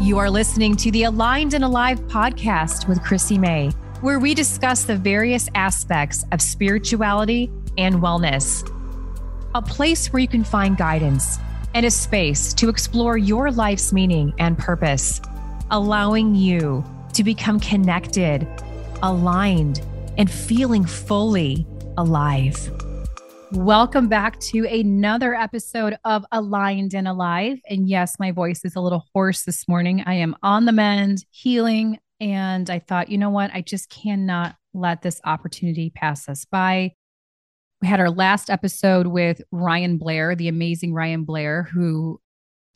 You are listening to the Aligned and Alive podcast with Chrissy May, where we discuss the various aspects of spirituality and wellness. A place where you can find guidance and a space to explore your life's meaning and purpose, allowing you to become connected, aligned, and feeling fully alive. Welcome back to another episode of Aligned and Alive. And yes, my voice is a little hoarse this morning. I am on the mend, healing. And I thought, you know what? I just cannot let this opportunity pass us by. We had our last episode with Ryan Blair, the amazing Ryan Blair, who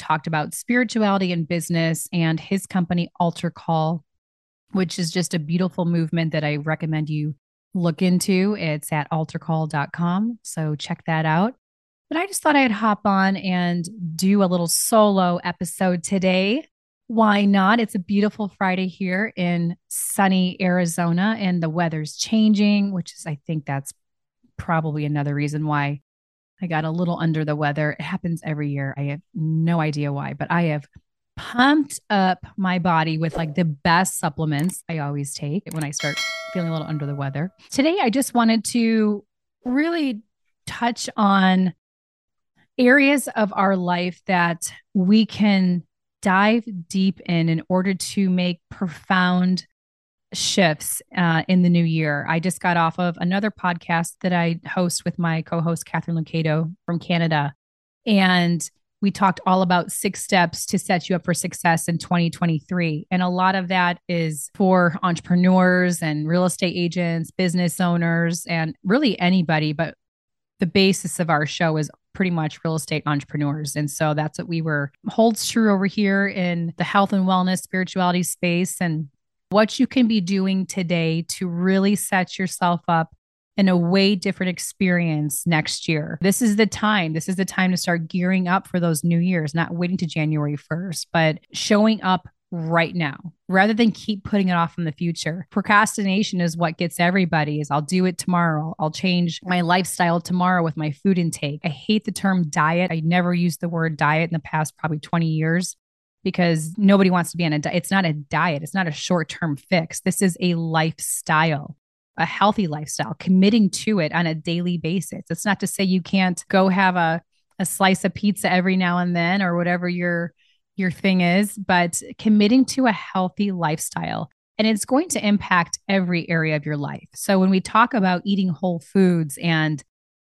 talked about spirituality and business and his company, AlterCall, which is just a beautiful movement that I recommend you look into. It's at altercall.com. So check that out. But I just thought I'd hop on and do a little solo episode today. Why not? It's a beautiful Friday here in sunny Arizona and the weather's changing, which is, I think that's probably another reason why I got a little under the weather. It happens every year. I have no idea why, but I have pumped up my body with like the best supplements I always take when I start feeling a little under the weather. Today, I just wanted to really touch on areas of our life that we can dive deep in in order to make profound shifts uh, in the new year. I just got off of another podcast that I host with my co host, Catherine Lucado from Canada. And we talked all about six steps to set you up for success in 2023. And a lot of that is for entrepreneurs and real estate agents, business owners, and really anybody. But the basis of our show is pretty much real estate entrepreneurs. And so that's what we were holds true over here in the health and wellness spirituality space and what you can be doing today to really set yourself up in a way different experience next year. This is the time. This is the time to start gearing up for those new years, not waiting to January 1st, but showing up right now rather than keep putting it off in the future. Procrastination is what gets everybody is I'll do it tomorrow. I'll change my lifestyle tomorrow with my food intake. I hate the term diet. I never used the word diet in the past probably 20 years because nobody wants to be on a diet. It's not a diet. It's not a short-term fix. This is a lifestyle a healthy lifestyle, committing to it on a daily basis. It's not to say you can't go have a, a slice of pizza every now and then or whatever your your thing is, but committing to a healthy lifestyle. And it's going to impact every area of your life. So when we talk about eating whole foods and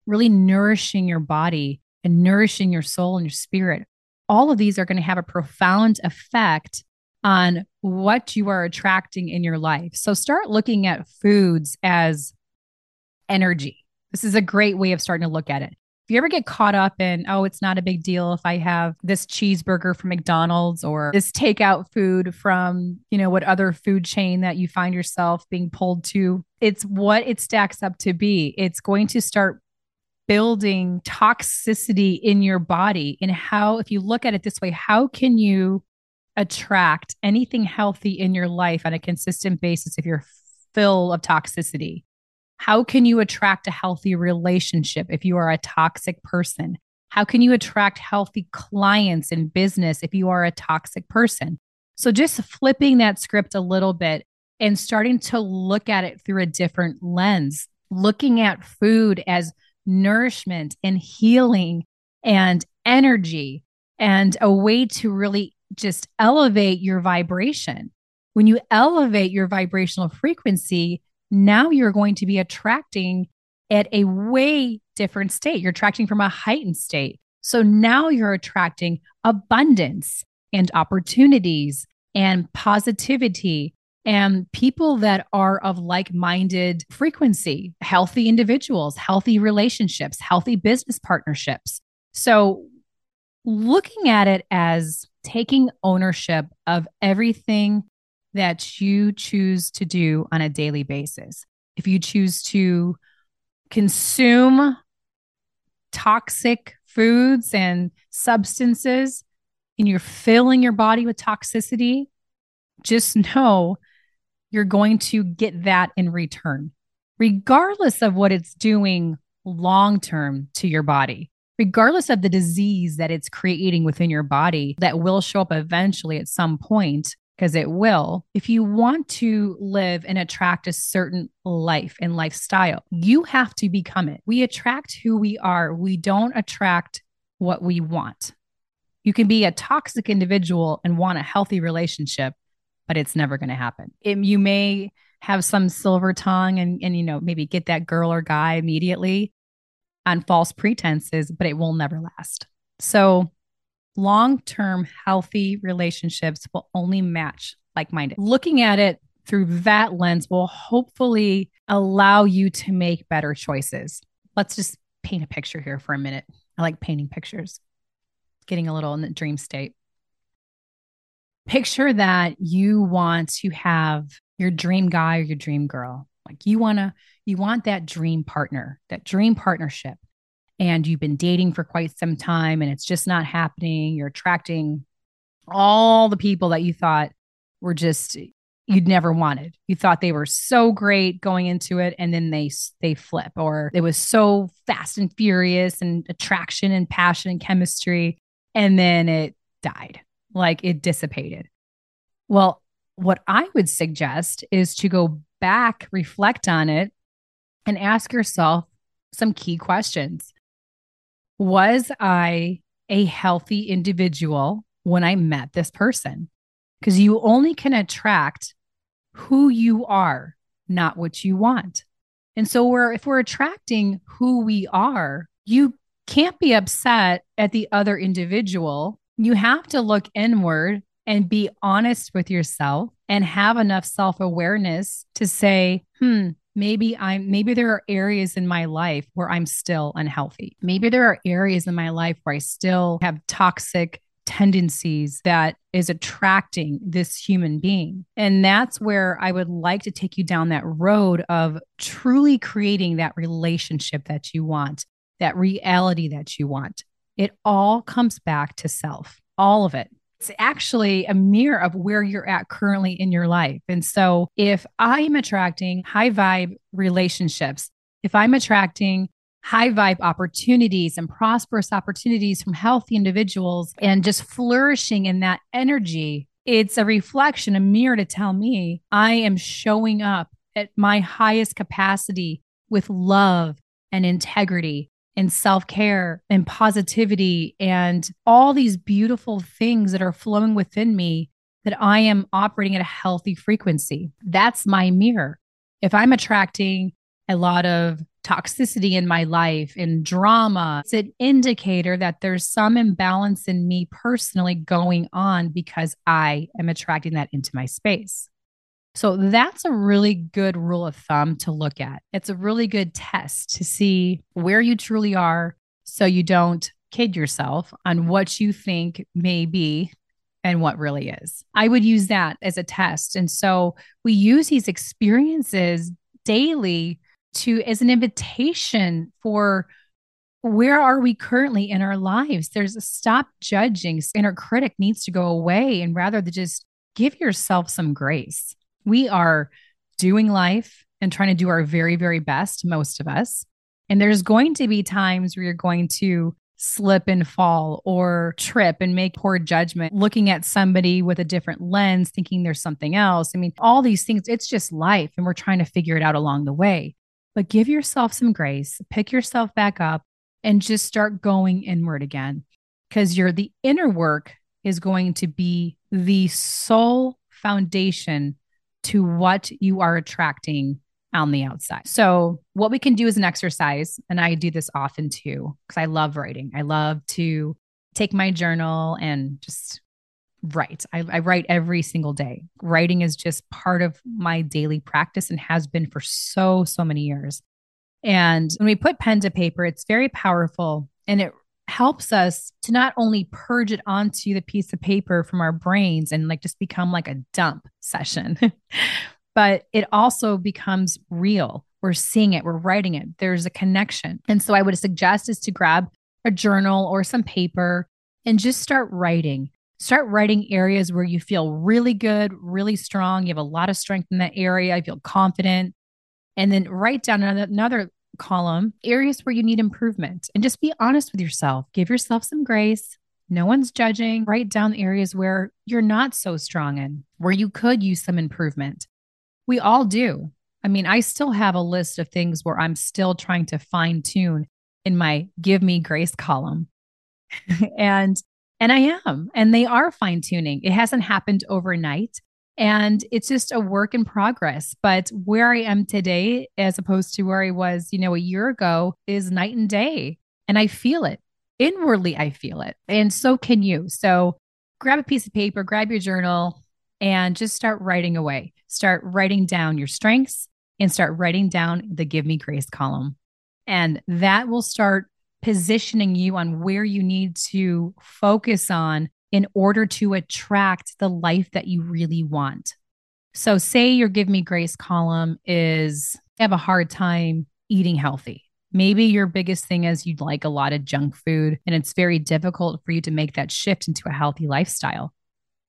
really nourishing your body and nourishing your soul and your spirit, all of these are going to have a profound effect on what you are attracting in your life. So start looking at foods as energy. This is a great way of starting to look at it. If you ever get caught up in, oh, it's not a big deal if I have this cheeseburger from McDonald's or this takeout food from, you know, what other food chain that you find yourself being pulled to, it's what it stacks up to be. It's going to start building toxicity in your body. And how, if you look at it this way, how can you attract anything healthy in your life on a consistent basis if you're full of toxicity? How can you attract a healthy relationship if you are a toxic person? How can you attract healthy clients in business if you are a toxic person? So, just flipping that script a little bit and starting to look at it through a different lens, looking at food as nourishment and healing and energy and a way to really just elevate your vibration. When you elevate your vibrational frequency, now you're going to be attracting at a way different state. You're attracting from a heightened state. So now you're attracting abundance and opportunities and positivity and people that are of like minded frequency, healthy individuals, healthy relationships, healthy business partnerships. So looking at it as taking ownership of everything that you choose to do on a daily basis. If you choose to consume toxic foods and substances and you're filling your body with toxicity, just know you're going to get that in return, regardless of what it's doing long term to your body. Regardless of the disease that it's creating within your body that will show up eventually at some point because it will. If you want to live and attract a certain life and lifestyle, you have to become it. We attract who we are, we don't attract what we want. You can be a toxic individual and want a healthy relationship, but it's never going to happen. It, you may have some silver tongue and, and, you know, maybe get that girl or guy immediately on false pretenses, but it will never last. So long term healthy relationships will only match like minded. Looking at it through that lens will hopefully allow you to make better choices. Let's just paint a picture here for a minute. I like painting pictures, getting a little in the dream state. Picture that you want to have your dream guy or your dream girl. Like you want to, you want that dream partner, that dream partnership and you've been dating for quite some time and it's just not happening, you're attracting all the people that you thought were just you'd never wanted. You thought they were so great going into it and then they they flip or it was so fast and furious and attraction and passion and chemistry and then it died. Like it dissipated. Well, what I would suggest is to go back, reflect on it and ask yourself some key questions. Was I a healthy individual when I met this person? Because you only can attract who you are, not what you want. And so we're if we're attracting who we are, you can't be upset at the other individual. You have to look inward and be honest with yourself and have enough self-awareness to say, "Hmm, maybe I'm maybe there are areas in my life where I'm still unhealthy. Maybe there are areas in my life where I still have toxic tendencies that is attracting this human being. And that's where I would like to take you down that road of truly creating that relationship that you want, that reality that you want. It all comes back to self, all of it it's actually a mirror of where you're at currently in your life. And so if I'm attracting high vibe relationships, if I'm attracting high vibe opportunities and prosperous opportunities from healthy individuals and just flourishing in that energy, it's a reflection, a mirror to tell me I am showing up at my highest capacity with love and integrity and self care and positivity and all these beautiful things that are flowing within me that I am operating at a healthy frequency. That's my mirror. If I'm attracting a lot of toxicity in my life and drama, it's an indicator that there's some imbalance in me personally going on because I am attracting that into my space. So that's a really good rule of thumb to look at. It's a really good test to see where you truly are so you don't kid yourself on what you think may be and what really is. I would use that as a test. And so we use these experiences daily to as an invitation for where are we currently in our lives? There's a stop judging. Inner critic needs to go away and rather than just give yourself some grace we are doing life and trying to do our very, very best, most of us. And there's going to be times where you're going to slip and fall or trip and make poor judgment, looking at somebody with a different lens, thinking there's something else. I mean, all these things, it's just life. And we're trying to figure it out along the way. But give yourself some grace, pick yourself back up, and just start going inward again. Because your the inner work is going to be the sole foundation to what you are attracting on the outside. So, what we can do as an exercise, and I do this often too, because I love writing. I love to take my journal and just write. I, I, write every single day. Writing is just part of my daily practice and has been for so, so many years. And when we put pen to paper, it's very powerful and it helps us to not only purge it onto the piece of paper from our brains and like just become like a dump session, but it also becomes real. We're seeing it, we're writing it, there's a connection. And so I would suggest is to grab a journal or some paper and just start writing. Start writing areas where you feel really good, really strong. You have a lot of strength in that area. I feel confident. And then write down another, another column areas where you need improvement and just be honest with yourself. Give yourself some grace. No one's judging. Write down areas where you're not so strong in, where you could use some improvement. We all do. I mean, I still have a list of things where I'm still trying to fine tune in my give me grace column. and and I am. And they are fine tuning. It hasn't happened overnight. And it's just a work in progress. But where I am today, as opposed to where I was, you know, a year ago, is night and day. And I feel it. Inwardly, I feel it. And so can you. So grab a piece of paper, grab your journal, and just start writing away. Start writing down your strengths and start writing down the Give Me Grace column. And that will start positioning you on where you need to focus on in order to attract the life that you really want. So, say your Give Me Grace column is have a hard time eating healthy. Maybe your biggest thing is you'd like a lot of junk food and it's very difficult for you to make that shift into a healthy lifestyle.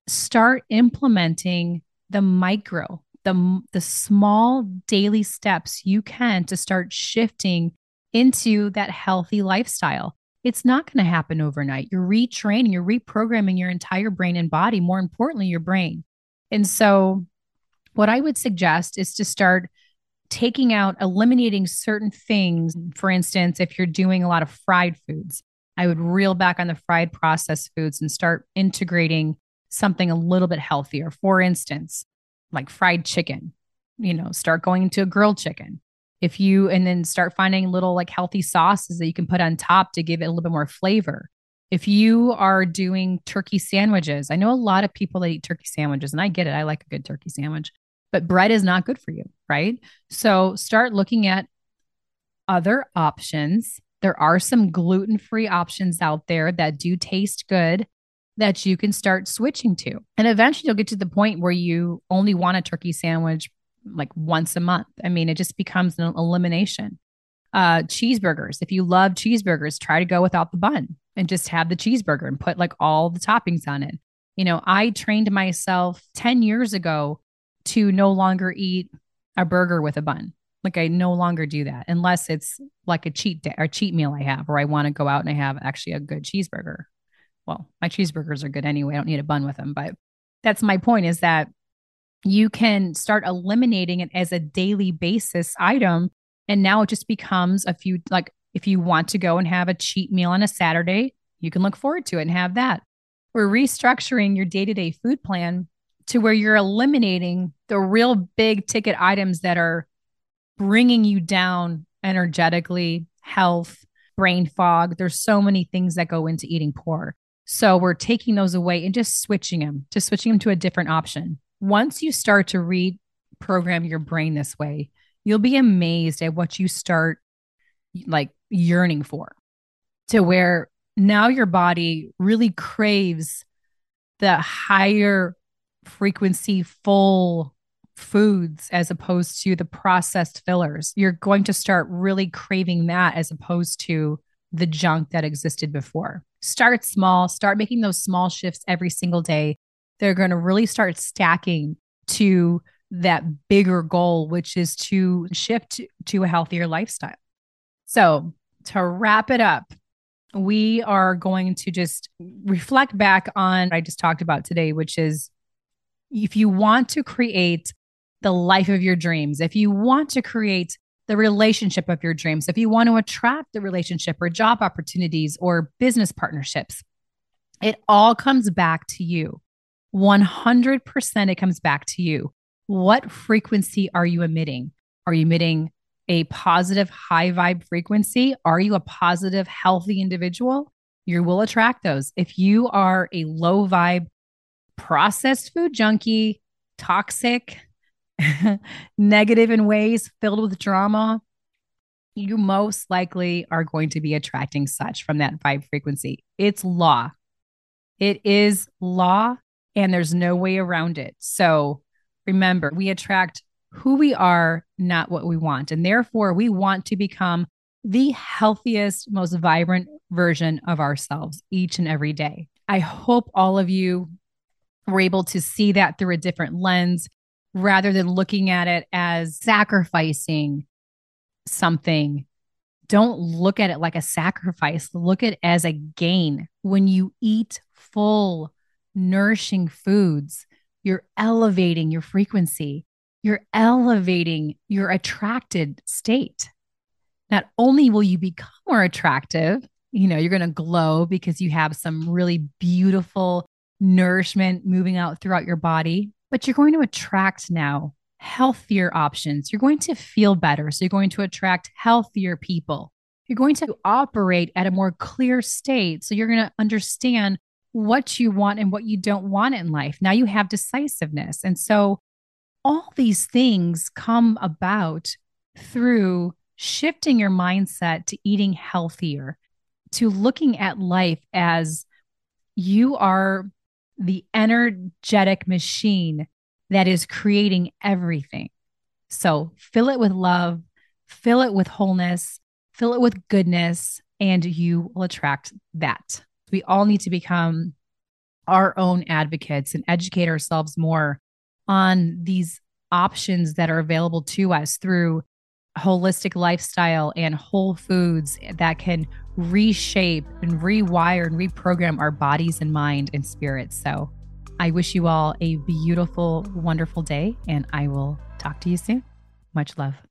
Start implementing the micro, the, the small daily steps you can to start shifting into that healthy lifestyle. It's not going to happen overnight. You're retraining, you're reprogramming your entire brain and body, more importantly, your brain. And so, what I would suggest is to start taking out, eliminating certain things. For instance, if you're doing a lot of fried foods, I would reel back on the fried processed foods and start integrating something a little bit healthier. For instance, like fried chicken, you know, start going into a grilled chicken if you and then start finding little like healthy sauces that you can put on top to give it a little bit more flavor. If you are doing turkey sandwiches i know a lot of people that eat turkey sandwiches and i get it i like a good turkey sandwich but bread is not good for you right? So start looking at other options. There are some gluten-free options out there that do taste good that you can start switching to. And eventually you'll get to the point where you only want a turkey sandwich like once a month. I mean, it just becomes an elimination. Uh, cheeseburgers. If you love cheeseburgers, try to go without the bun and just have the cheeseburger and put like all the toppings on it. You know, I trained myself 10 years ago to no longer eat a burger with a bun. Like I no longer do that unless it's like a cheat day or cheat meal I have, or I want to go out and I have actually a good cheeseburger. Well, my cheeseburgers are good anyway. I don't need a bun with them, but that's my point is that you can start eliminating it as a daily basis item. And now it just becomes a few, like if you want to go and have a cheat meal on a Saturday, you can look forward to it and have that. We're restructuring your day to day food plan to where you're eliminating the real big ticket items that are bringing you down energetically, health, brain fog. There's so many things that go into eating poor. So we're taking those away and just switching them, just switching them to a different option once you start to reprogram your brain this way, you'll be amazed at what you start like yearning for to where now your body really craves the higher frequency full foods as opposed to the processed fillers. You're going to start really craving that as opposed to the junk that existed before. Start small, start making those small shifts every single day they're going to really start stacking to that bigger goal, which is to shift to a healthier lifestyle. So, to wrap it up, we are going to just reflect back on I just talked about today, which is if you want to create the life of your dreams, if you want to create the relationship of your dreams, if you want to attract the relationship or job opportunities or business partnerships, it all comes back to you. 100% it comes back to you. What frequency are you emitting? Are you emitting a positive high vibe frequency? Are you a positive, healthy individual? You will attract those. If you are a low vibe, processed food junkie, toxic, negative in ways, filled with drama, you most likely are going to be attracting such from that vibe frequency. It's law. It is law and there's no way around it. So remember, we attract who we are, not what we want. And therefore, we want to become the healthiest, most vibrant version of ourselves each and every day. I hope all of you were able to see that through a different lens rather than looking at it as sacrificing something don't look at it like a sacrifice. Look at it as a gain. When you eat full, nourishing foods, you're elevating your frequency. You're elevating your attracted state. Not only will you become more attractive, you know, you're going to glow because you have some really beautiful nourishment moving out throughout your body, but you're going to attract now healthier options. You're going to feel better. So you're going to attract healthier people. You're going to operate at a more clear state. So you're going to understand what you want and what you don't want in life. Now you have decisiveness. And so all these things come about through shifting your mindset to eating healthier, to looking at life as you are the energetic machine that is creating everything. So fill it with love, fill it with wholeness, fill it with goodness, and you will attract that. We all need to become our own advocates and educate ourselves more on these options that are available to us through holistic lifestyle and whole foods that can reshape and rewire and reprogram our bodies and mind and spirit. So I wish you all a beautiful, wonderful day, and I will talk to you soon. Much love.